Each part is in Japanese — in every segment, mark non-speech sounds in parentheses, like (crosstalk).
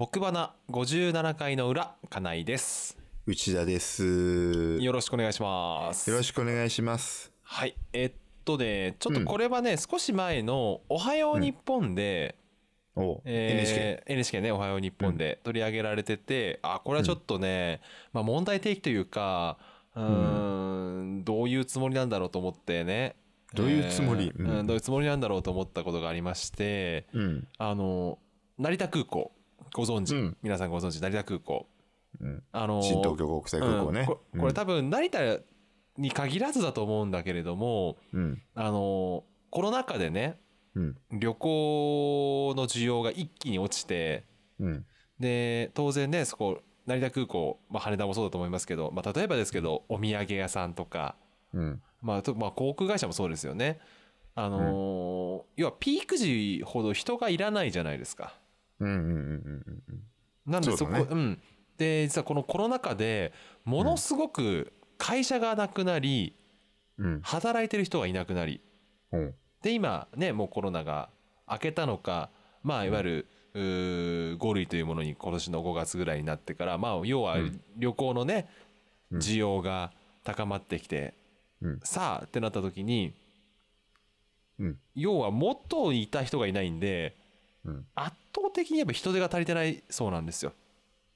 僕花57回の裏金井です。内田です。よよろしくお願いします。ろしくお願いします。はい。えっとねちょっとこれはね、少し前の「おはよう日本で」お、えー NHK。ね「おはよう日本で」取り上げられてて、あこれはちょっとね、まあ、問題提起というかうーん。どういうつもりなんだろうと思ってね。どういうつもり？えーうんうん。どういうつもりなんだろうと思ったことがありましてうん。あの成田空港ご存知、うん皆さんご存知成田空港うん。あの新東京国際空港ね。うんここれ多分成田に限らずだと思うんだけれどもうん。あのコロナ禍でねうん。旅行の需要が一気に落ちてうん。で当然ねそこ成田空港、まあ、羽田もそうだと思いますけど、まあ、例えばですけどお土産屋さんとか、うん。まあとまあ、航空会社もそうですよねあのー要はピーク時ほど人がいらないじゃないですか。うん。うん。うん。うん。なんでそこねうん、で実はこのコロナ禍でものすごく会社がなくなり、うん。働いてる人がいなくなりうん。で今ねもうコロナが明けたのかまあいわゆる、うー5類というものに今年の5月ぐらいになってからまあ要はうん旅行のね、うん需要が高まってきて、うん。さあってなった時にうん。要はもっといた人がいないんでうん。圧倒的にやっぱ人手が足りてないそうなんですよ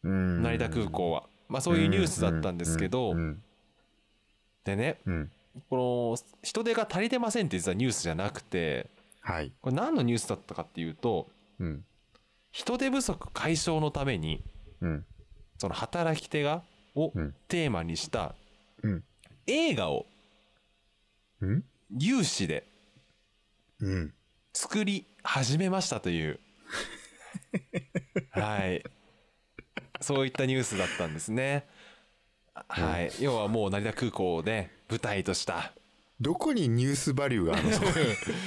うん。成田空港は。まあそういうニュースだったんですけど、うん。でねうん。この人手が足りてませんって実はニュースじゃなくてはい。これ何のニュースだったかっていうとうん。人手不足解消のためにうん。その働き手がをうんテーマにしたうん。映画をうん。有志でうん。作り始めましたという。(laughs) はい。そういったニュースだったんですね。はい。要はもう成田空港で舞台とした。どこにニュースバリューがあるの？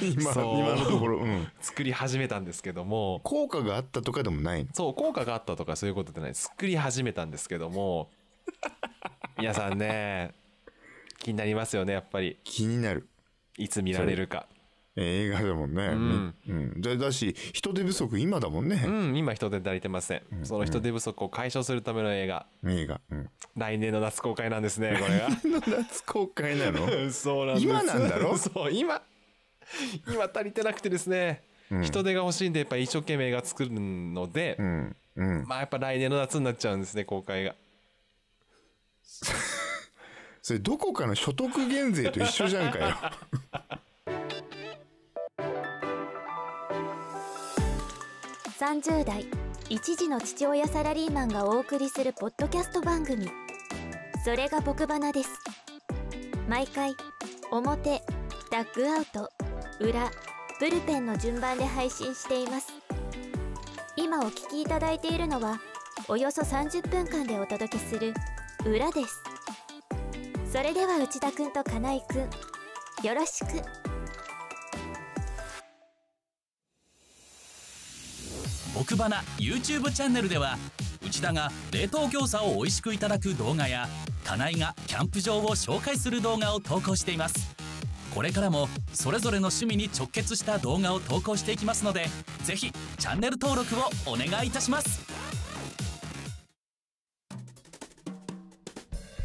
(laughs) 今、今のところ。うん。作り始めたんですけども。効果があったとかでもないの？そう効果があったとかそういうことでない作り始めたんですけども。(laughs) 皆さんね気になりますよねやっぱり。気になる。いつ見られるか映画だもんね。んうん。だだし、人手不足今だもんね。うん今人手足りてません、その人手不足を解消するための映画映画。うん。来年の夏公開なんですねこれがの夏公開なの？(laughs) そうなんです今なんだろ？(laughs) そう今今足りてなくてですね、うん人手が欲しいんでやっぱ一生懸命映画作るので、うん。うん。まあやっぱ来年の夏になっちゃうんですね公開が (laughs) それどこかの所得減税と一緒じゃんかよ。30代一児の父親サラリーマンがお送りするポッドキャスト番組。それが僕花です。毎回表ダッグアウト裏ブルペンの順番で配信しています。今お聞きいただいているのはおよそ30分間でお届けする裏です。それでは内田くんと金井くんよろしく。奥花 YouTube チャンネルでは内田が冷凍餃子を美味しくいただく動画や金井がキャンプ場を紹介する動画を投稿しています。これからもそれぞれの趣味に直結した動画を投稿していきますのでぜひチャンネル登録をお願いいたします。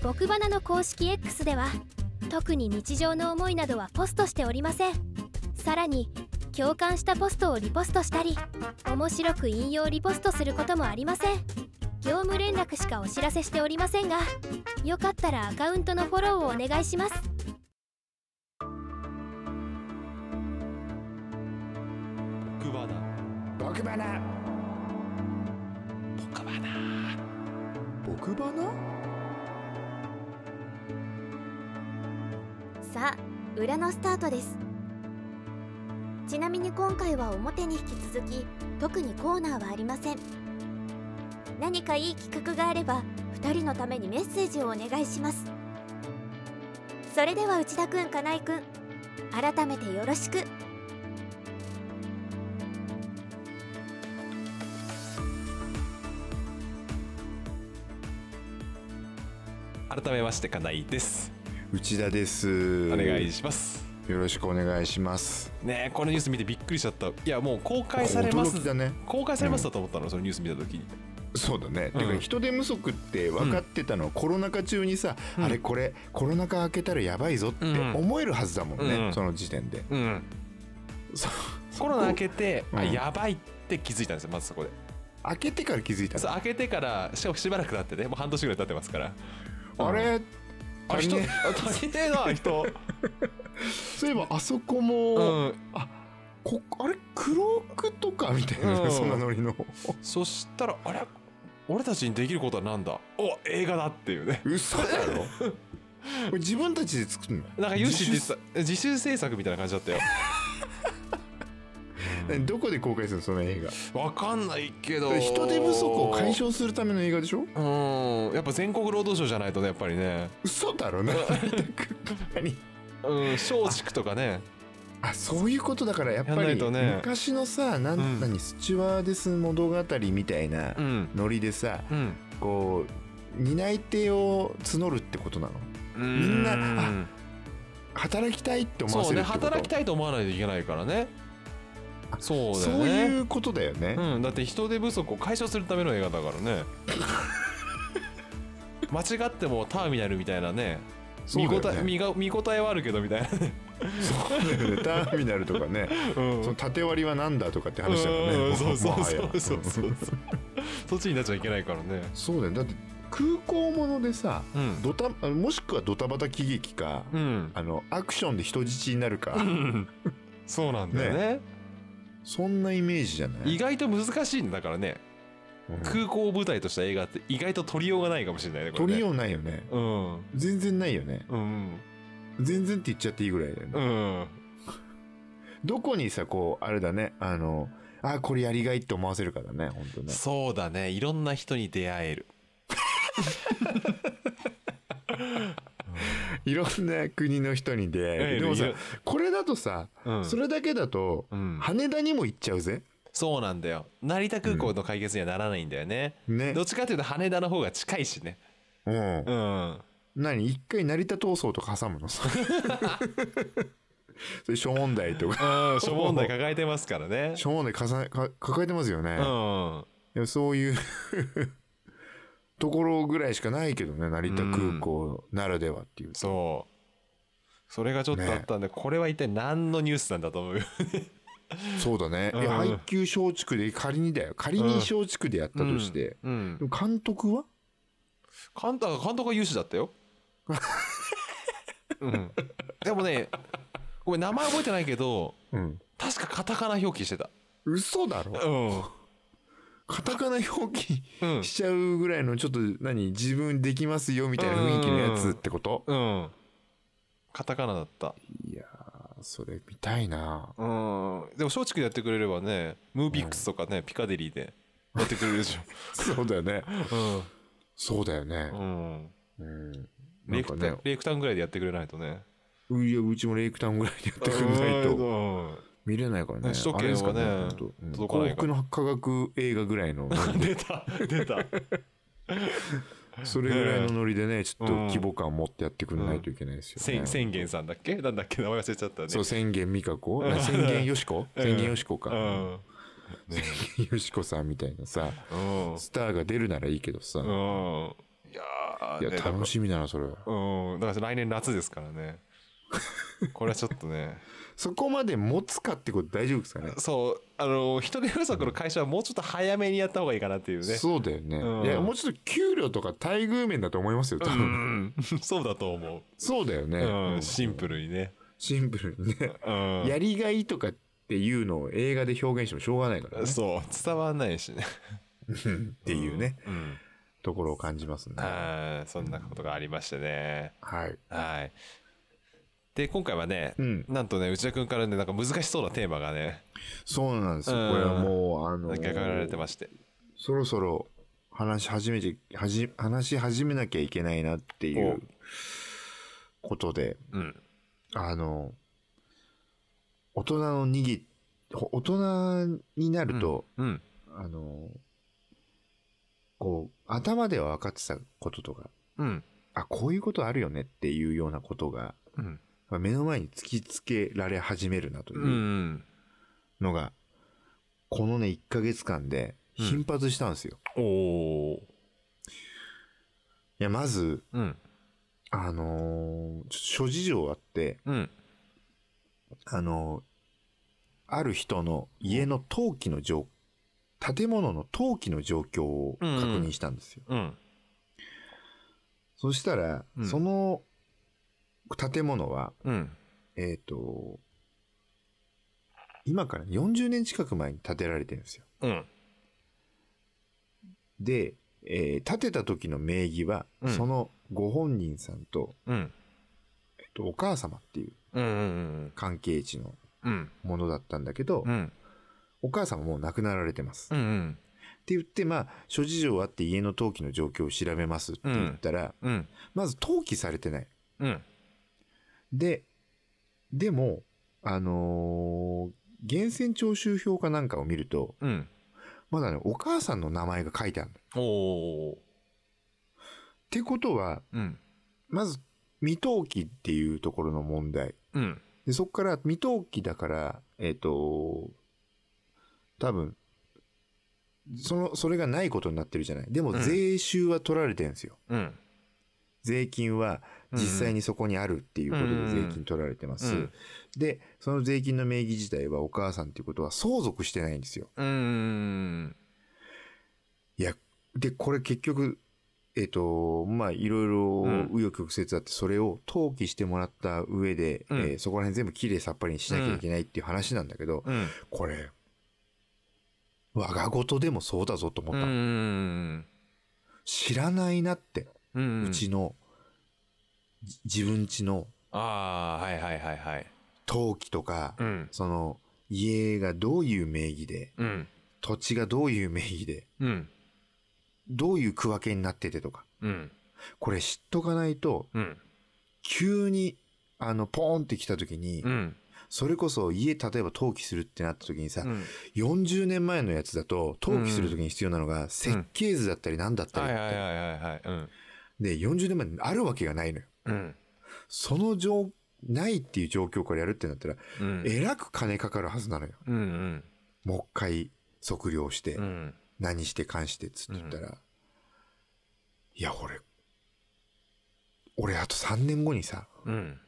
僕花の公式 X では特に日常の思いなどはポストしておりません。さらに共感したポストをリポストしたり面白く引用リポストすることもありません。業務連絡しかお知らせしておりませんがよかったらアカウントのフォローをお願いします。僕花僕花僕花僕花さあ裏のスタートですちなみに今回は表に引き続き特にコーナーはありません。何かいい企画があれば2人のためにメッセージをお願いします。それでは内田くん金井くん改めてよろしく。改めまして金井です。内田です。お願いしますよろしくお願いします。ねえこのニュース見てびっくりしちゃった。いやもう公開されます。だね。公開されますだと思ったの、そのニュース見た時に。そうだね、うん。てか人手不足って分かってたの。はコロナ禍中にさ、うん。あれこれコロナ禍明けたらやばいぞってうん。思えるはずだもんね、うん。その時点で。うん。そ (laughs) コロナ明けて、あうん。やばいって気づいたんですよまずそこで。開けてから気づいたの？そう開けてからしかもしばらく経ってねもう半年ぐらい経ってますから。あれ？あ人足りねえな人 (laughs) そういえばあそこも、うん。こあれクロークとかみたいな、うん。そんなノリの。そしたらあれ？俺たちにできることはなんだ？お映画だっていうね。嘘だろ？自分たちで作るの？なんか有志って自主制作みたいな感じだったよ。(laughs) 主どこで公開するのその映画？わかんないけど。人手不足を解消するための映画でしょ？うん。やっぱ全国労働省じゃないとねやっぱりね。嘘だろな。(laughs) 何？うん松竹とかね。あそういうことだからやっぱり昔のさなん、うん。何スチュワーデス物語みたいなうん。ノリでさ、うん。こう担い手を募るってことなの？みんなあ働きたいって思わそうねせるってこと？働きたいと思わないといけないからね。そうだよね。そういうことだよね、うん、だって人手不足を解消するための映画だからね。(laughs) 間違ってもターミナルみたいなね見応え見が見応えはあるけどみたいな。ね、そうだよね。ターミナルとかね。うん。その縦割りはなんだとかって話だからね。うんそうそうそう。そうそうそっちになっちゃいけないからね。そうだよ。だって空港ものでさうん。ドタあもしくはドタバタ喜劇か、うん。あのアクションで人質になるか、うん。そうなんだよね。そんなイメージじゃない？意外と難しいんだからねうん。空港を舞台とした映画って意外と撮りようがないかもしれないねこれね。取りようないよね。うん。全然ないよね。うん全然って言っちゃっていいぐらいだよね、うん。どこにさこうあれだね。あのあこれやりがいって思わせるかだね本当ね。そうだね。いろんな人に出会える。(laughs) いろんな国の人に出会える。でもさこれだとさ、うん。それだけだと、うん。羽田にも行っちゃうぜそうなんだよ。成田空港の解決にはならないんだよね、ね。どっちかっていうと羽田の方が近いしね。うん。うん。何？一回成田闘争とか挟むの？さ (laughs) それ諸問題とか。うん諸問題抱えてますからね。諸問題かさか抱えてますよね、うん。いやそういう (laughs) ところぐらいしかないけどね成田空港ならではっていう、そう。それがちょっとあったんで、これは一体何のニュースなんだと思うよそうだね、うん。配給松竹で仮にだよ。仮に松竹でやったとして、うん。でも監督は？監督監督は有志だったよ。(laughs) うん。でもねごめん名前覚えてないけどうん。確かカタカナ表記してた。嘘だろ？カタカナ表記うん。うんしちゃうぐらいのちょっと何自分できますよみたいな雰囲気のやつってこと？うん。カタカナだった。いやーそれ見たいな。うん。でも松竹でやってくれればねムービックスとかね、ピカデリーでやってくれるでし (laughs) そうだよね。ょそうだよね。うん、うん、うんレイクタンレイクタンぐらいでやってくれないとね。ういやうちもレイクタウンぐらいでやってくれないと。うん。見れないからね。首都圏はねあれですかほんとうん。届かないから。幸福の科学映画ぐらいの。(laughs) 出た。出たそれぐらいのノリでねちょっとうん規模感を持ってやってくれないといけないですよね。宣宣言さんだっけ？なんだっけ名前忘れちゃったね。そう宣言美香子うん。宣言よしこ？うん。宣言よしこか。うん。(laughs) 宣言よしこさんみたいなさうん。スターが出るならいいけどさ。うん。いやいや楽しみだなそれうん。だから来年夏ですからね。(laughs) これはちょっとね。そこまで持つかってこと大丈夫ですかね？そうあの人手不足の会社はもうちょっと早めにやった方がいいかなっていうね。そうだよね。うん。いやもうちょっと給料とか待遇面だと思いますよ多う分ん。そうだと思そうだよね。う、う、うん。んシンプルにね、シンプルにね。うん、やりがいとかっていうのを映画で表現してもしょうがないからね。そう。伝わんないしね。っていうね。うん。ところを感じますね。はいそんなことがありましてね。はい。はいで今回はね、うん。なんとね内田君からねなんか難しそうなテーマがねそうなんですよ。うん。これはもうあの書かられてまして。そろそろ話し始めてはじ話し始めなきゃいけないなっていうことでうん。あの大人のにぎ大人になると、うん。あのこう頭では分かってたこととかうん。あこういうことあるよねっていうようなことがうん。が目の前に突きつけられ始めるなといううんのが、このね、1ヶ月間で頻発したんですよ。おおいや、まず、うん。あのー諸事情あって、うん。あのーある人の家の登記の状、建物の登記の状況を確認したんですよ。うん。そしたら、うん。その建物は、うん。えっ、と、今から40年近く前に建てられてるんですよ。うん。で、えー建てた時の名義は、うん。そのご本人さんと、うん。えっと、お母様っていう関係値のうん。ものだったんだけど、うん。お母様もう亡くなられてます。うんうん。って言って、まあ、諸事情あって家の登記の状況を調べますって言ったら、うん。まず登記されてない。うんで、でも、あのー源泉徴収票かなんかを見ると、うんまだね、お母さんの名前が書いてあるの。っおおてことは、うんまず、未登記っていうところの問題。うんで、そこから未登記だから、えっ、と、多分、その、それがないことになってるじゃない。でもうん税収は取られてるんですよ。うん税金は実際にそこにあるっていうことでうん税金取られてます。うん。で、その税金の名義自体はお母さんっていうことは相続してないんですよ。うんいや、で、これ結局、えっ、と、まあ、いろいろうん。紆余曲折あって、それを登記してもらった上で、うん。えーそこら辺全部きれいさっぱりにしなきゃいけないっていう話なんだけど、うん。これ、我が事でもそうだぞと思うった知らないなって、ううん。ちの、じ自分ちのああはいはいはいはい。登記とか、うん。その、家がどういう名義で、うん。土地がどういう名義で、うん。どういう区分けになっててとか、うん。これ知っとかないと、うん。急に、あの、ポーンって来た時に、うん。それこそ家、例えば登記するってなった時にさ、うん。40年前のやつだと、登記する時に必要なのが、設計図だったり何だったりって、はいはいはいはいはいうんで、40年前にあるわけがないのよ。うん。その状、ないっていう状況からやるってなったら、うん。えらく金かかるはずなのよ。うんうん。もう一回測量して、うん。何して関してっつって言ったら、いや、俺、俺あと3年後にさ、うん。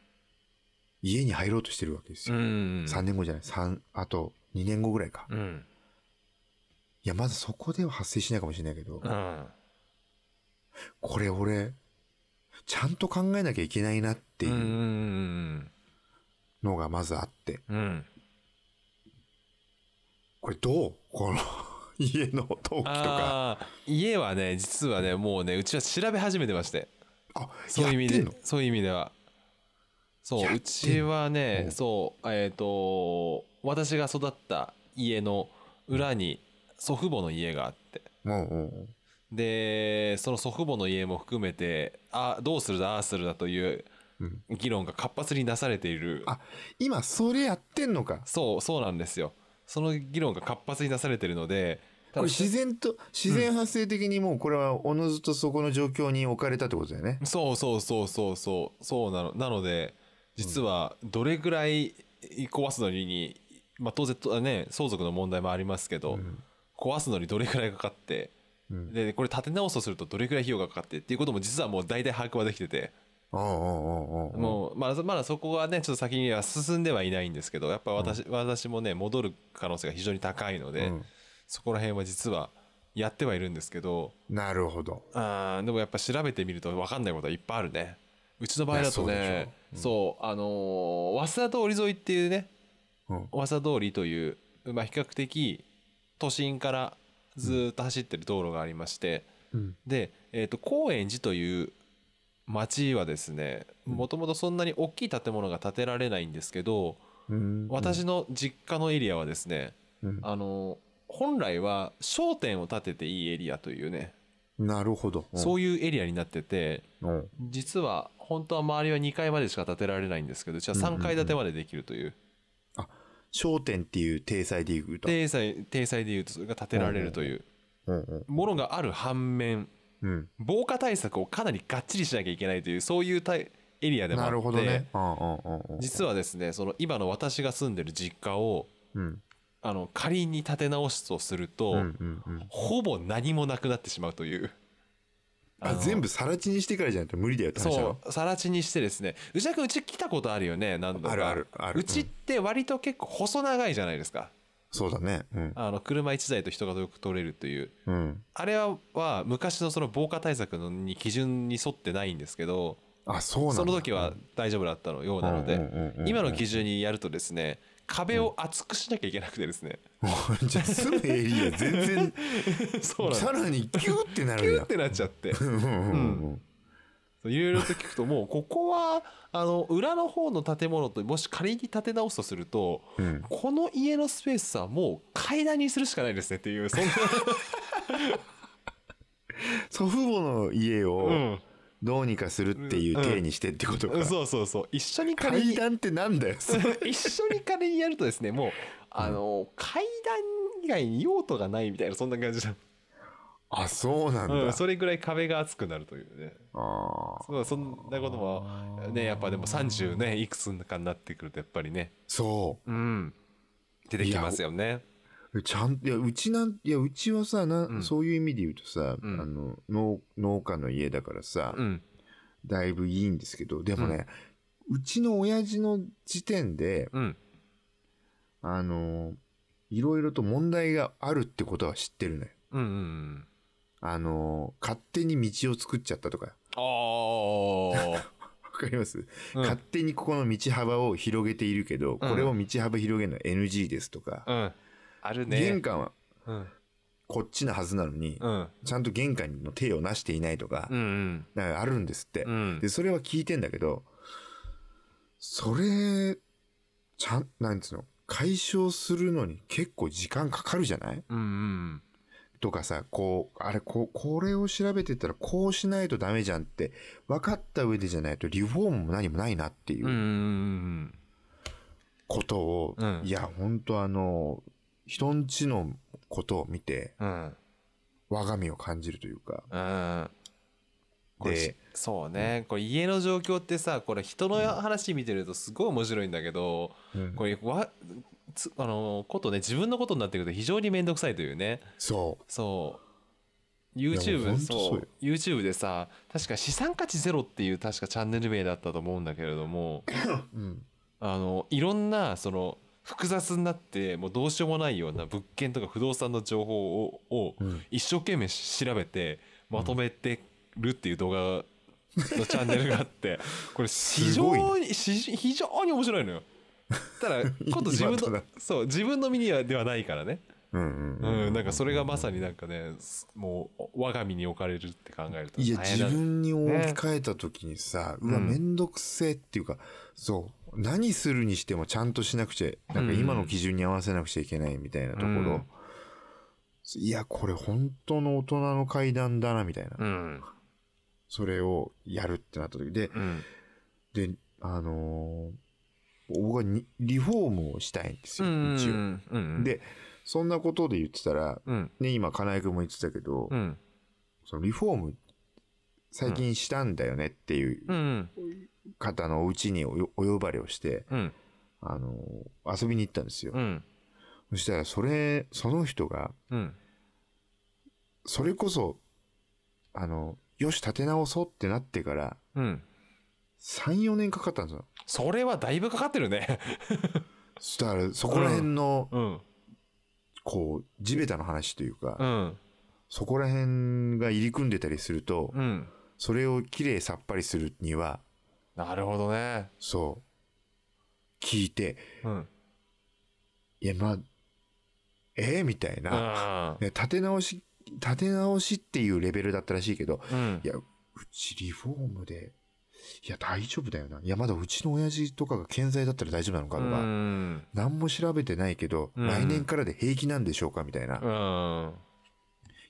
家に入ろうとしてるわけですうよ。ん3年後じゃない、三あと2年後ぐらいか。うん。いや、まずそこでは発生しないかもしれないけど、うんこれ俺、ちゃんと考えなきゃいけないなっていうんのがまずあって、うん。これどう？この (laughs) 家の登記とか。家はね実はねもうねうちは調べ始めてまして。あ、そういう意味でそういう意味では。そううちはねう。んそうえっ、と私が育った家の裏に祖父母の家があって。うんうんうん。でその祖父母の家も含めてあどうするだああするだといううん。議論が活発になされている。あ、今それやってんのか。そうそうなんですよ。その議論が活発になされているのでこれ自然と、自然発生的にもうこれはおのずとそこの状況に置かれたってことだよね。そうそうそうそうそう。そうなのなので実はどれぐらい壊すのに、まあ、当然とね相続の問題もありますけど、うん。壊すのにどれぐらいかかってうん。でこれ建て直すとするとどれぐらい費用がかかってっていうことも実はもう大体把握はできてて。もうまだまだそこはねちょっと先には進んではいないんですけどやっぱ私,、私もね戻る可能性が非常に高いので、うんそこら辺は実はやってはいるんですけどなるほど。あーでもやっぱ調べてみると分かんないことはいっぱいあるねうちの場合だとねそうあのー早稲田通り沿いっていうねうん。早稲田通りという、まあ、比較的都心からずーっと走ってる道路がありまして、うん。で、えー、と高円寺という町はですねもともとそんなに大きい建物が建てられないんですけど、うん。私の実家のエリアはですね、うん、あの本来は商店を建てていいエリアというね、なるほど。そういうエリアになっててうん。実は本当は周りは2階までしか建てられないんですけどうちは3階建てまでできるという商店っていう体裁で言うと。体裁体裁でいうとそれが建てられるという。ものがある反面うん。防火対策をかなりがっちりしなきゃいけないというそういうたエエリアでもあってなるほどね。実はですねその今の私が住んでる実家をうん。あの仮に建て直すとすると。ほぼ何もなくなってしまうというあ、の全部更地にしてからじゃないと無理だよって話だそろ。う更地にしてですね内田君うち来たことあるよね何度かあるあるあるうちって割と結構細長いじゃないですかそうだね。うん。あの車1台と人がよく通れるといううん。あれはは昔のその防火対策のに基準に沿ってないんですけどあ、そうな。その時は大丈夫だったのようなので今の基準にやるとですね壁を厚くしなきゃいけなくてですね。(laughs) じゃあ住むエリア全然 (laughs) そうさらにキューってなキューってなっちゃって。(laughs) うんいろいろと聞くともうここはあの裏の方の建物ともし仮に建て直すとするとうん。この家のスペースはもう階段にするしかないですねっていうそんな、祖父母の家をうん、どうにかするっていう体にしてってことか、そうそうそう。一緒に仮に階段ってなんだよ。(laughs) 一緒に仮にやるとですねもうあの階段以外に用途がないみたいなそんな感じだ、あそうなんだ、うん、それぐらい壁が厚くなるというね。あー。そうそんなこともねやっぱでも30ねいくつかになってくるとやっぱりね。そう。ん。出てきますよね。うちゃんいやうちなんいやうちはさな、うん。そういう意味で言うとさ、うん。あの農農家の家だからさ、うん。だいぶいいんですけどでもね、うちの親父の時点でうん。あのいろいろと問題があるってことは知ってるのよ。うんうんあの勝手に道を作っちゃったとか。ああ (laughs) わかります、うん。勝手にここの道幅を広げているけど、これを道幅広げるのは NG ですとか、うんあるね。玄関はうん。こっちのはずなのに、うん。ちゃんと玄関の手をなしていないとか、うんうん。なんかあるんですって、うん。でそれは聞いてんだけどそれちゃんなんつうの解消するのに結構時間かかるじゃない？うんうん。とかさこうあれここれを調べてったらこうしないとダメじゃんって分かった上でじゃないとリフォームも何もないなっていうことを、うん。いや本当あの人んちのことを見てうん。我が身を感じるというか。うん。でしそうね。これ家の状況ってさこれ人の話見てるとすごい面白いんだけどこれわつあのことね自分のことになってくると非常に面倒くさいというね。そそう。いやもう YouTube そそう。YouTube でさ確か資産価値ゼロっていう確かチャンネル名だったと思うんだけれどもう、うん、あのいろんなその複雑になってもうどうしようもないような物件とか不動産の情報ををうん。一生懸命調べてまとめてるっていう動画のチャンネルがあって (laughs) これ非常にし非常に面白いのよ。ただ (laughs) 今度自分のそう自分の身にはではないからね、うんうんうん、なんかそれがまさになんかねもう我が身に置かれるって考えるといや自分に置き換えた時にさ、うわうん。めんどくせえっていうかそう何するにしてもちゃんとしなくちゃなんか今の基準に合わせなくちゃいけないみたいなところ、うん。いやこれ本当の大人の階段だなみたいな、うん。それをやるってなった時。でうん。であのー僕はにリフォームをしたいんですよ、一応、うんでそんなことで言ってたら、うん。ね、今金井君も言ってたけど、うん。そのリフォーム最近したんだよねっていううん方のお家にお呼ばれをして、うん。あの遊びに行ったんですよ、うん。そしたらそれその人がうん。それこそあのよし立て直そうってなってからうん。34年かかったんですよ。それはだいぶかかってるね。そしたらそこら辺の、うん。こう地べたの話というか、うん。そこら辺が入り組んでたりすると、うん。それをきれいさっぱりするにはなるほどね。そう。聞いて。うん。いやまあえー、みたいな、うね立て直し立て直しっていうレベルだったらしいけどん。いやうちリフォームでいや大丈夫だよな。いやまだうちの親父とかが健在だったら大丈夫なのかとか、うん。何も調べてないけど、うん。来年からで平気なんでしょうかみたいな、うん。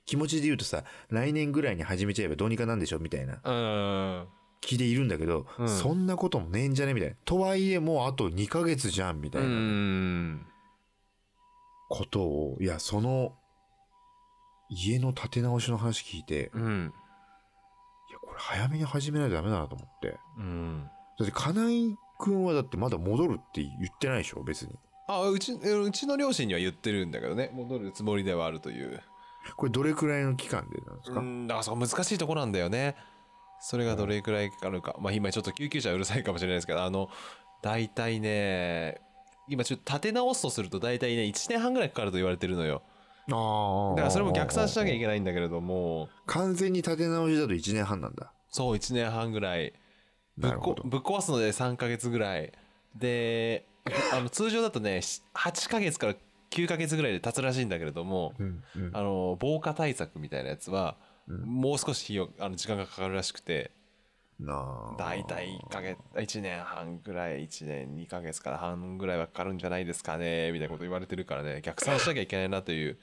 気持ちで言うとさ来年ぐらいに始めちゃえばどうにかなんでしょみたいな。うん気でいるんだけど、うん。そんなこともねえんじゃねみたいな。とはいえもうあと2ヶ月じゃんみたういな。んことをいやその家の建て直しの話聞いて、うん。いやこれ早めに始めないとダメだなと思って。うん。だって金井君はだってまだ戻るって言ってないでしょ別に。あうちうちの両親には言ってるんだけどね。戻るつもりではあるという。これどれくらいの期間でなんですか、うんだからそこ難しいところなんだよねそれがどれくらいかかるか、まあ今ちょっと救急車うるさいかもしれないですけどあの大体ね今ちょっと立て直すとすると大体ね1年半ぐらいかかると言われてるのよ。ああだからそれも逆算しなきゃいけないんだけれども。完全に立て直しだと1年半なんだ。そう1年半ぐらい。ぶっこなるほど。ぶっ壊すので3ヶ月ぐらい。であの通常だとね8ヶ月から9ヶ月ぐらいで経つらしいんだけれども、うんうん。あの防火対策みたいなやつは、もう少し費用あの時間がかかるらしくて。大体1ヶ月1年半ぐらい1年2ヶ月から半ぐらいはかかるんじゃないですかねみたいなこと言われてるからね。逆算しなきゃいけないなという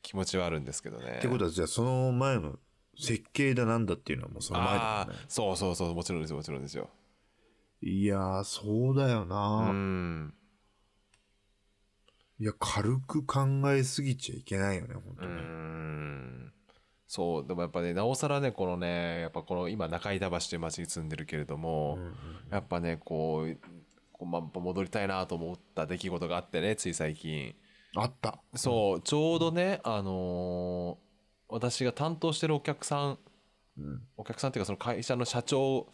気持ちはあるんですけどね。ってことはじゃあその前の設計だなんだっていうのはもうその前だああもんね。そうそうそうもちろんですよもちろんですよ。いやーそうだような、ん。いや軽く考えすぎちゃいけないよね本当うに、んそうでもやっぱねなおさらねこのねやっぱこの今中板橋という町に住んでるけれども、やっぱねこうこう、まあ、戻りたいなと思った出来事があってねつい最近。あった。そうちょうどねあのー私が担当してるお客さんうん。お客さんっていうかその会社の社長、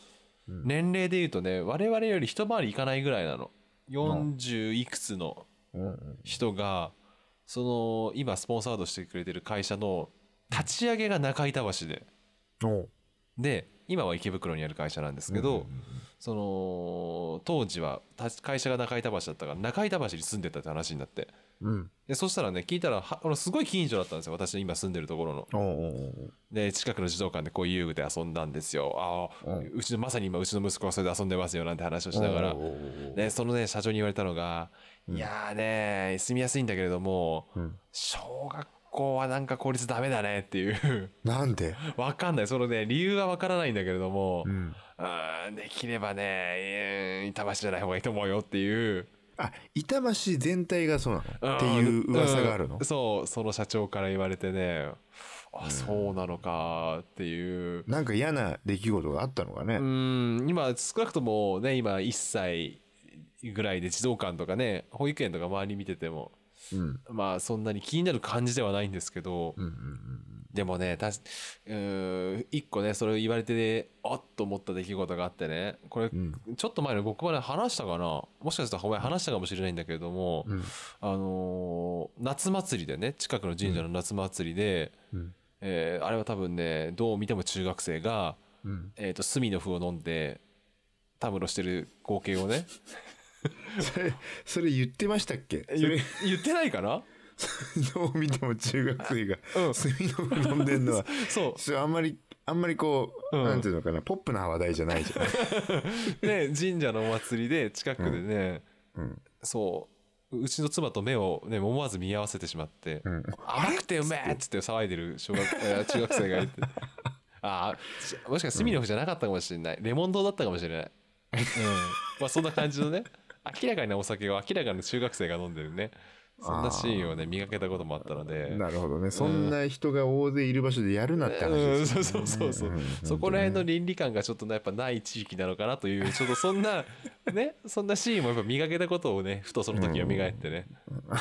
年齢でいうとね我々より一回りいかないぐらいなの。40いくつのうんうん。人がその今スポンサードしてくれてる会社の立ち上げが中板橋で。で今は池袋にある会社なんですけど、その当時はた会社が中板橋だったから中板橋に住んでたって話になって。うん。でそしたらね聞いたらはあのすごい近所だったんですよ。私の今住んでるところの。で近くの児童館でこう遊具で遊んだんですよ。ああ、う。んうちのまさに今うちの息子がそれで遊んでますよなんて話をしながら。でそのね社長に言われたのが、いやーね住みやすいんだけれども、うん。小学校はなんか公立ダメだねっていう。なんで？わかんない。そのね理由はわからないんだけれども、うん。できればね、えー板橋じゃない方がいいと思うよっていう。あ板橋全体がそうなの？っていう噂があるの？うん。そうその社長から言われてねあそうなのかっていう。なんか嫌な出来事があったのかね？うん。今少なくともね今1歳ぐらいで児童館とかね保育園とか周り見ててもうん。まあそんなに気になる感じではないんですけど、うんうんでもねたしう一個ねそれを言われてねあっと思った出来事があってねこれ、ん。ちょっと前の僕まで話したかな？もしかしたらお前話したかもしれないんだけれども、うん。あのー夏祭りでね近くの神社の夏祭りで、うん。えーあれは多分ねどう見ても中学生が、うん。えー、と隅の符を飲んでたむろしてる光景をね (laughs) それそれ言ってましたっけ？そ言れ言ってないかな？(laughs) どう見ても中学生がうん。炭の符飲んでんのは (laughs) そう。それあんまりあんまりこう、うん。なんていうのかな？ポップな話題じゃないじゃない、ね神社のお祭りで近くでね、うん。そううちの妻と目をね思わず見合わせてしまってうん、「甘くてうめえ!」っつって騒いでる小学えー中学生がいて。ああしもしかしたら隅の符じゃなかったかもしれない。レモン堂だったかもしれない、うん、まあそんな感じのね明らかにお酒を明らかに中学生が飲んでるね。そんなシーンをね見かけたこともあったので。なるほどね。そんな人が大勢いる場所でやるなって話うんですよね。そうそうそうそう、んそこら辺の倫理観がちょっとねやっぱない地域なのかなという (laughs) ちょっとそんなねそんなシーンもやっぱ見かけたことをねふとその時蘇ってね、あ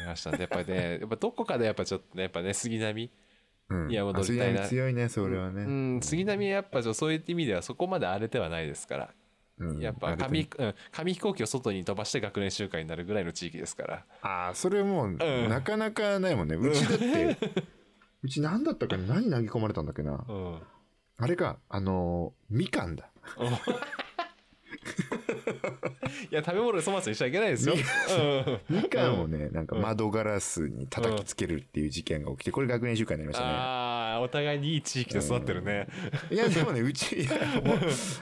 りましたねやっぱりねやっぱどこかでやっぱちょっとねやっぱね杉並うん。いや戻りたいな。あ強いねそれはね、うん杉並はやっぱそういう意味ではそこまで荒れてはないですから、うんやっぱ紙,、うん、紙飛行機を外に飛ばして学年集会になるぐらいの地域ですから。ああそれもう、ん。なかなかないもんね。うちだって (laughs) うち何だったかな何投げ込まれたんだっけな。うん。あれかあのーみかんだ。(laughs) いや食べ物で粗末にしちゃいけないですよ、うん。みかんをねなんか窓ガラスに叩きつけるっていう事件が起きてこれ学年集会になりましたね。ああお互いにいい地域で育ってるね、いやでもねうちいやもう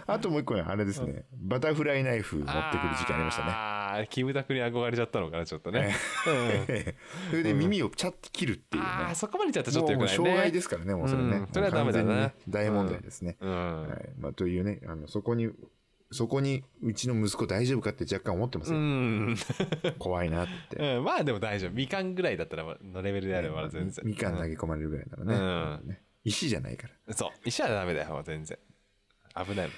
あともう一個ねあれですね。バタフライナイフ持ってくる事件ありましたね。ああキムタクに憧れちゃったのかなちょっとね、うん。それで耳をチャッと切るっていうね。ああそこまでちゃったらちょっとよくないね。障害ですからねもうそれね、うん。それはダメだね大問題ですね、うん、はい。まあ、というねあのそこにそこにうちの息子大丈夫かって若干思ってますうよ、ん。怖いなって、うん、まあでも大丈夫。みかんぐらいだったらのレベルであれば全然。みかん投げ込まれるぐらいならね,、うん。ね。石じゃないから。そう。石はダメだよ全然。危ない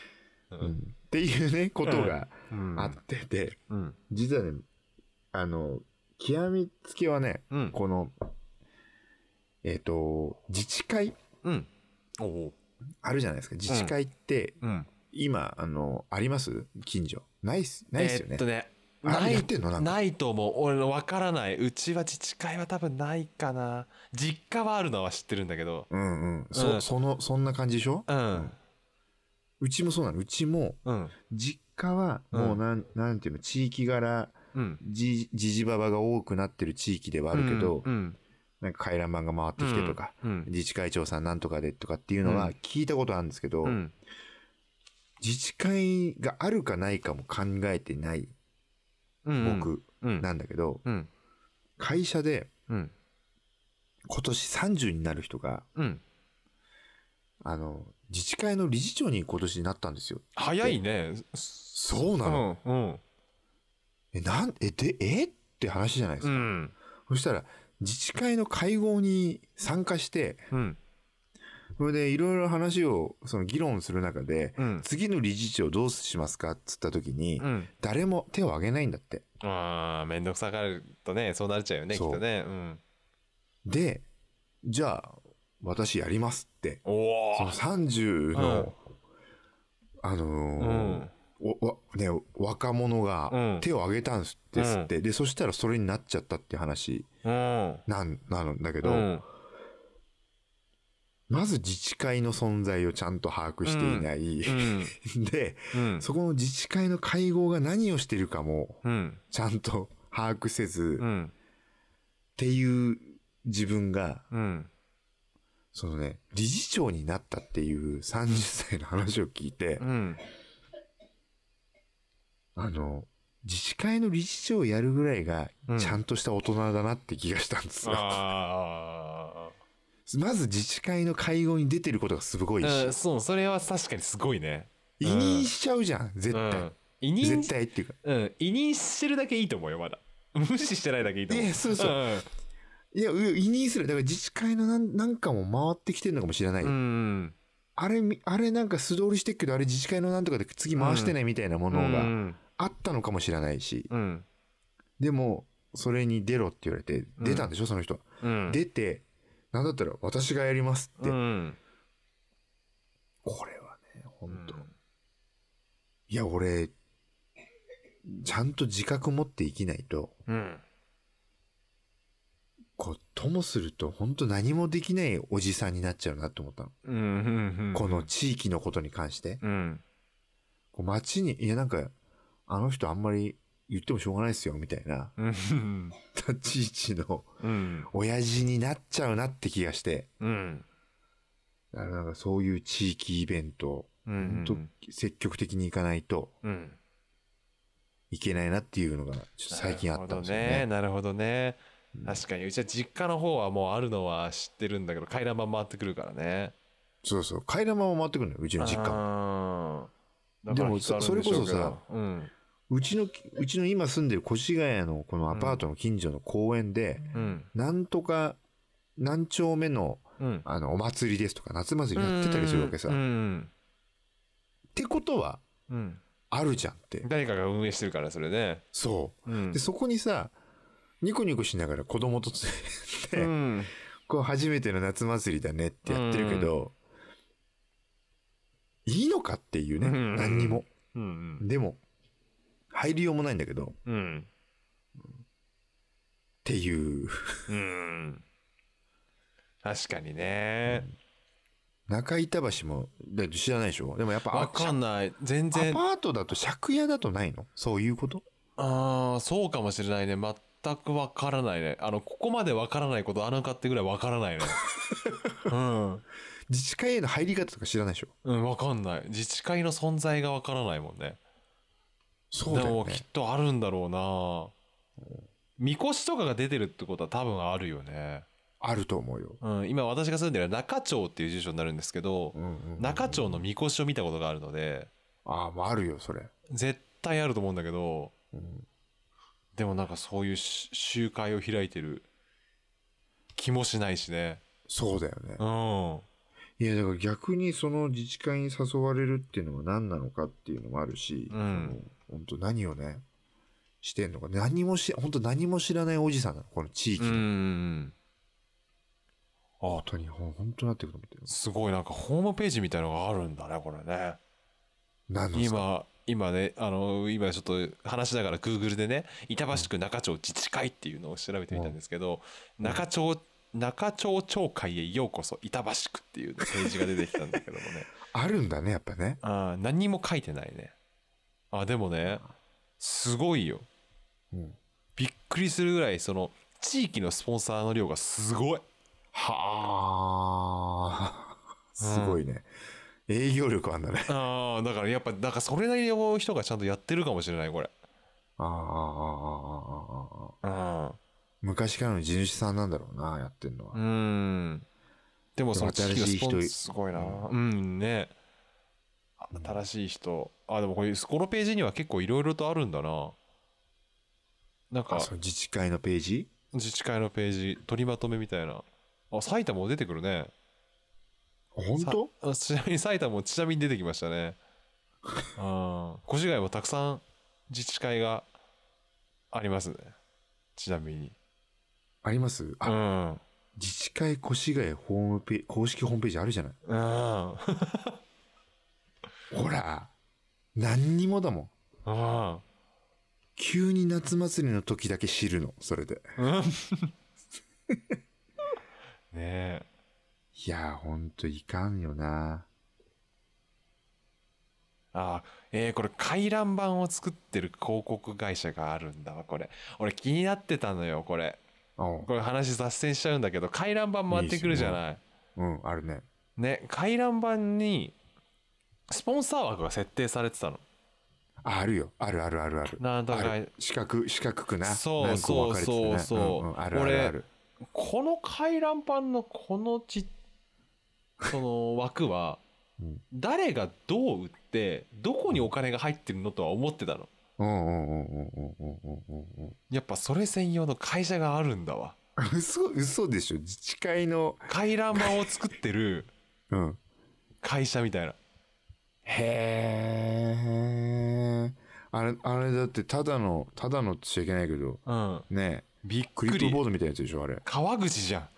うん。っていうね、ことがうん。あってて、うん。実はね、あの、極めつけはね、うん。この、えっ、と、自治会うん。おおあるじゃないですか。自治会って、うん今、あの、あります？近所。ないっす、ないっすよね。えーっとねあないないと思う。俺分からない。うちは自治会は多分ないかな。実家はあるのは知ってるんだけど。うんうん。そ、うん。その、そんな感じでしょ？うん。うちもそうなの。うちも、うん。実家は、もうなん、なんていうの、地域柄、うん。じ、じじばばが多くなってる地域ではあるけど、うん。なんか回覧板が回ってきてとか、うん。自治会長さんなんとかでとかっていうのはうん。聞いたことあるんですけど、うん自治会があるかないかも考えてないうん僕うん。なんだけど、うん。会社でうん。今年30になる人が、うん。あの、自治会の理事長に今年になったんですよ。早いね。そうなの、うんうん。え、なん、え、で、え？って話じゃないですか。うん。そしたら、自治会の会合に参加して、うんそれでいろいろ話を、その議論する中で、うん。次の理事長どうしますかっつった時に、うん。誰も手を挙げないんだって。ああ面倒くさがるとねそうなっちゃうよねきっとね。うん。で、じゃあ、私やりますって、その30の、うん。あのうーん。おわね、若者がうん。手を挙げたんですって、でそしたらそれになっちゃったって話うん。なんなのだけど、うんまず自治会の存在をちゃんと把握していない、うん。(laughs) でうん。そこの自治会の会合が何をしてるかもうん。ちゃんと把握せず、っうん。ていう自分がうん。そのね理事長になったっていう30歳の話を聞いて、うん。あの自治会の理事長をやるぐらいがうん。ちゃんとした大人だなって気がしたんですよ。あまず自治会の会合に出てることがすごいし、あうんそうそれは確かにすごいね。委任しちゃうじゃん、絶対。うん。委任絶対っていうか。うん。委任してるだけいいと思うよまだ。(laughs) 無視してないだけいいと思う。いやそうそう。んいや、う委任する。だから自治会のなんなんかも回ってきてるのかもしれない。よ。うん。あれみ、あれなんか素通りしてっけど、あれ自治会のなんとかで次回してないみたいなものうがん。あったのかもしれないし、うん。でも、それに出ろって言われて、出たんでしょ、その人は。うん。出て、なんだったら私がやりますって。うん。これはね、本当、いや、俺、ちゃんと自覚持って生きないと、うん。こう、ともすると、本当何もできないおじさんになっちゃうなって思ったの。うんうん。この地域のことに関して。うん。こう街に、いや、なんか、あの人あんまり言ってもしょうがないですよ、みたいな、うん。立ち位置のうん。親父になっちゃうなって気がして、うん。だからなんかそういう地域イベント、うん積極的に行かないとうん。いけないなっていうのが、最近あったんですよね。なるほどねなるほどね。確かにうちは実家の方はもうあるのは知ってるんだけど回覧板回ってくるからね。そうそう。階段も回ってくるのよ、うちの実家。も。家でもそそれこそさうんうちの、うちの今住んでる越谷のこのアパートの近所の公園で、うん。なんとか、何丁目の、うん。あの、お祭りですとか、夏祭りやってたりするわけさ。うっんてことは、うん。あるじゃんって。誰かが運営してるからそれねそう。うん。で、そこにさ、ニコニコしながら子供と連れて、うん。(laughs) こう初めての夏祭りだねってやってるけど、いいのかっていうね、うん。何にも。うん。でも、入りようもないんだけど、っうんていう、うん。確かにね。中板橋も、だ知らないでしょ？でもやっぱ、わかんない。全ア然パートだと借家だとないの？そういうこと？ああそうかもしれないね。全くわからないね。あのここまでわからないことあるかってぐらいわからないね。(laughs) うん。自治会への入り方とか知らないでしょ？うんわかんない。自治会の存在がわからないもんねそうだよねでもきっ。とあるんだろうなみこしとかが出てるってことは多分あるよねあると思うよ。うん今私が住んでる中町っていう住所になるんですけどうんうんうん中町のみこしを見たことがあるのでああ、もうあるよ、それ。絶対あると思うんだけどうんでもなんかそういうし集会を開いてる気もしないしねそうだよね。うんいや、だから逆にその自治会に誘われるっていうのは何なのかっていうのもあるし、うん本当何をね、してんのか。何もし、本当何も知らないおじさんなの。この地域うの。んあ本当に、ほん本当なってくると思ってる。すごいなんかホームページみたいのがあるんだねこれね何のですか？今今ねあの今ちょっと話しながら Google でね板橋区中町自治会っていうのを調べてみたんですけど、中町中町町会へようこそ板橋区っていうページが出てきたんだけどもね (laughs) あるんだね、やっぱね。あー何にも書いてないねあでもねすごいよ、うん、びっくりするぐらいその地域のスポンサーの量がすごい。はあ。すごいね、うん、営業力あんだね。ああだからやっぱだからそれなりの人がちゃんとやってるかもしれないこれ。ああああああ昔からの地主さんなんだろうなやってんのは。うん。でもその地域のスポンサーすごいな。うんね。新しい人。あでもこれこのページには結構いろいろとあるんだな。なんか自治会のページ？自治会のページ。取りまとめみたいな。あ埼玉も出てくるね。本当？ちなみに埼玉もちなみに出てきましたね。あ (laughs) ー越谷もたくさん自治会がありますね。ちなみに。あります？うあ、ん。自治会越谷ホームペー公式ホームページあるじゃない？うんほら、何にもだもん。うん急に夏祭りの時だけ知るの、それで。うん (laughs) ねえいやー、ほんといかんよな。あえー、これ回覧板を作ってる広告会社があるんだわこれ俺気になってたのよこれうんこれ話脱線しちゃうんだけど回覧板回ってくるじゃないうん、あるね。ね回覧板にスポンサー枠が設定されてたの。あるよ。あるあるあるある。なんとか四角、四角くな。そうそうそうそう。うんうん、あるあるある。この回覧板のこのち、その枠は、(laughs) 誰がどう売って、どこにお金が入ってるのとは思ってたの。やっぱそれ専用の会社があるんだわ。嘘、嘘でしょ自治会の。回覧板を作ってる、(laughs) うん。会社みたいな。へえ。あれ、あれだってただの、ただのってしちゃいけないけど、うん。ねびっクリップくりボードみたいなやつでしょ、あれ。川口じゃん。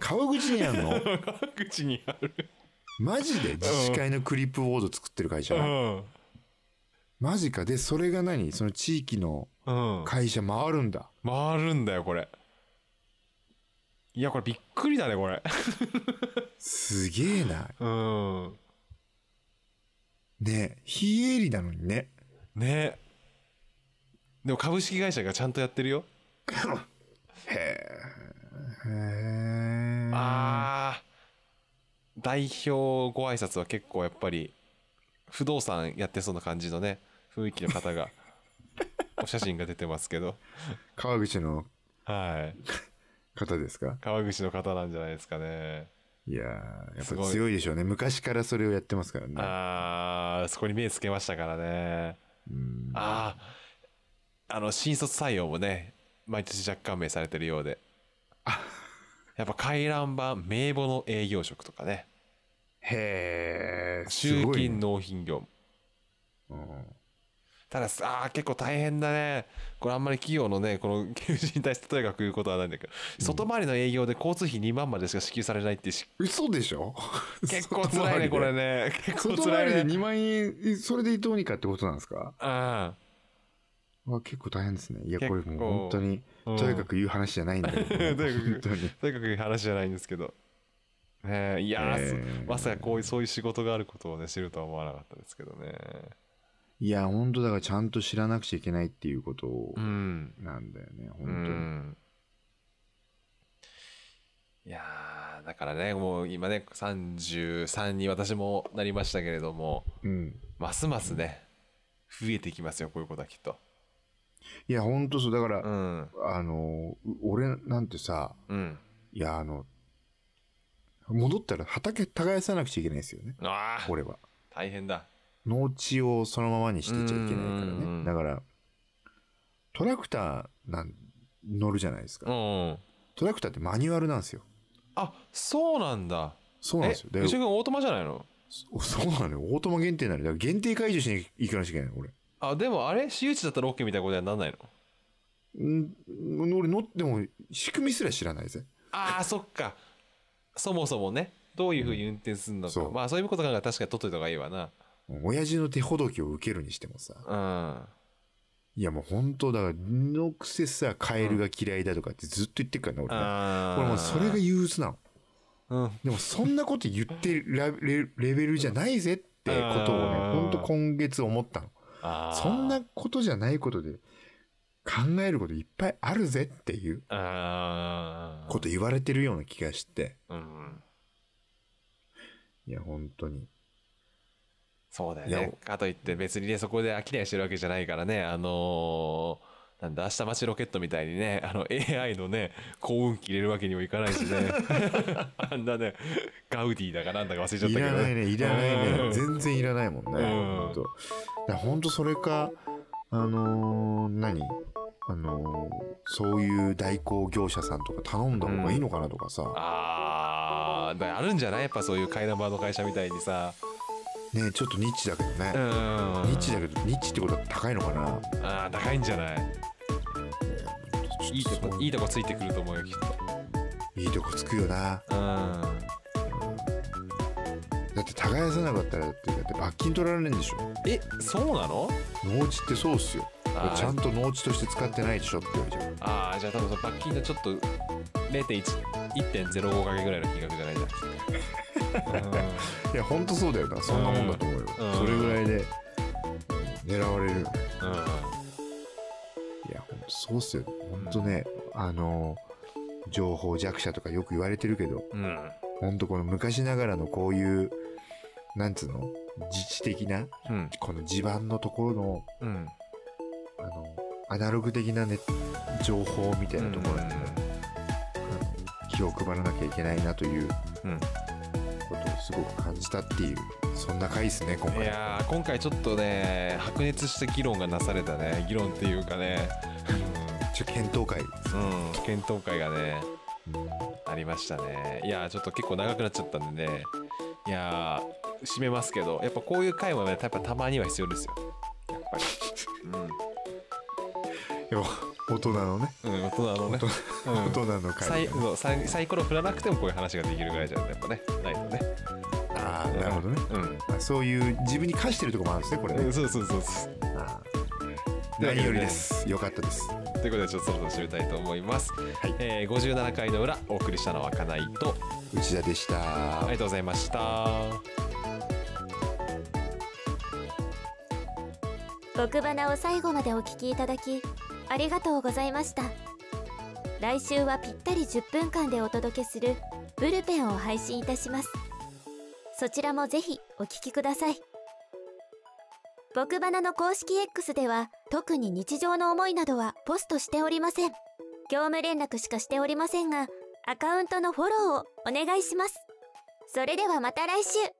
川口にあんの？(laughs) 川口にある。マジで？自治会のクリップボード作ってる会社？うん。マジか。で、それが何？その地域のうん。会社回るんだ。回るんだよこれ。いやこれびっくりだねこれ。すげえな。うんね非営利なのにね。ね。でも株式会社がちゃんとやってるよ。へえ。へえ。あー。代表ご挨拶は結構やっぱり不動産やってそうな感じのね雰囲気の方が (laughs) お写真が出てますけど。川口のはい。方ですか？川口の方なんじゃないですかねいやーやっぱ強いでしょうね。昔からそれをやってますからね。あーそこに目つけましたからね。うん。あああの新卒採用もね毎年若干名されてるようで。やっぱ回覧板名簿の営業職とかね。へえ。す集金納品業務。うんたださあー結構大変だね。これあんまり企業のねこの求人に対してとにかく言うことはないんだけど、外回りの営業で交通費2万までしか支給されないってし嘘でしょ？結構辛いねこれ。ね。結構外回りで辛いね2万円、それでどうにかってことなんですか？あわ結構大変ですね。いや、これもう本当に、うん。とにかく言う話じゃないんだけど、(laughs) とにかく。とにかく話じゃないんですけど。ねえいやー、えー。そまさかこういうそういう仕事があることをね知るとは思わなかったですけどねいや、本当だからちゃんと知らなくちゃいけないっていうことうんなんだよね、う本当に。んいやーだからねもう今ね33に私もなりましたけれどもうん。ますますね増えてきますよこういうことはきっといや、本当そう。だから、うんあの、う俺なんてさ、うんいや、あの、戻ったら畑耕さなくちゃいけないですよね、ああ俺は。大変だ農地をそのままにしてちゃいけないからね。だから、トラクターなん乗るじゃないですうか。んトラクターってマニュアルなんですよ。あそうなんだそうなんですよ。オートマじゃないの？そそうなのよ。オートマ限定なのよ。だから限定解除しに行かなきゃいけないの、俺。あでもあれ？私有地だったら OK みたいなことにはなんないの？ん俺乗っても仕組みすら知らないぜ。ああそっかそもそもねどういうふうに運転するのか、そうまあそういうこと考えたら確かに取っといた方がいいわな親父の手ほどきを受けるにしてもさ。うんいやもう本当だから、のくせさ、カエルが嫌いだとかってずっと言ってるからね、俺ね。あー俺もうそれが憂鬱なの。うんでもそんなこと言ってるラレレベルじゃないぜってことをね、あー本当今月思ったの。そんなことじゃないことで考えることいっぱいあるぜっていうこと言われてるような気がして。うんいや、本当に。そうだよね。かといって別にねそこで飽きないしてるわけじゃないからねあのーなんだ明日待ちロケットみたいにねあの AI のね幸運期入れるわけにもいかないしね。(laughs) あんなねガウディだかなんだか忘れちゃったいけど。らないね、いらないうん。ね。全然いらないもんね。ん。本当。だから本当それか、あのー何？あのーそういう代行業者さんとか頼んだ方がいいのかなとかさ、あーだからあるんじゃない？やっぱそういう怪談場の会社みたいにさねちょっとニッチだけどね。うんニッチだけど、ニッチってことは高いのかな？あー高いんじゃない？いいとこいいとこついてくると思うよきっいいとこつくよな。とうんだって耕さなかったらだって、だって罰金取られるんでしょ。えそうなの？農地ってそうっすよ。ちゃんと農地として使ってないでしょって言われちゃう。ああじゃあ多分その罰金のちょっと0.1 1.05かけぐらいの金額じゃないじゃんいや、ほんとそうだよな。そんなもんだと思うよ。うん。それぐらいで狙われる。うん、うんいや、ほんとそうっすよ。ほんとね、あの、情報弱者とかよく言われてるけど、うん。ほんとこの昔ながらのこういう、なんつうの？自治的な、うん。この地盤のところの、うん。あの、アナログ的なね、情報みたいなところにね、あの気を配らなきゃいけないなといううんことをすごく感じたっていう、そんな回ですね、今い回。やー今回ちょっとね白熱した議論がなされたね議論っていうかね。ちょ検討会。うん、うん、検討会がねうんありましたね。いやーちょっと結構長くなっちゃったんでね。いやー締めますけどやっぱこういう回もねやっぱたまには必要ですよ。やっぱり。(laughs) いや大人のね、うん、うん、大人のね、うん。大人のサ会うサイサイコロ振らなくてもこういう話ができるぐらいじゃやっぱねないとね。ああ、なるほどね。うん。まあ、そういう自分に課してるところもあるんですね、これね。うんそうそうそうそう。あー。何よりです。よかったです。ということでちょっとそろそろ締めたいと思います、はい。えー、57回の裏お送りしたのは金井と。内田でした。ありがとうございました。僕花を最後までお聞きいただきありがとうございました。来週はぴったり10分間でお届けするブルペンを配信いたします。そちらもぜひお聞きください。僕花の公式 X では特に日常の思いなどはポストしておりません。業務連絡しかしておりませんがアカウントのフォローをお願いします。それではまた来週。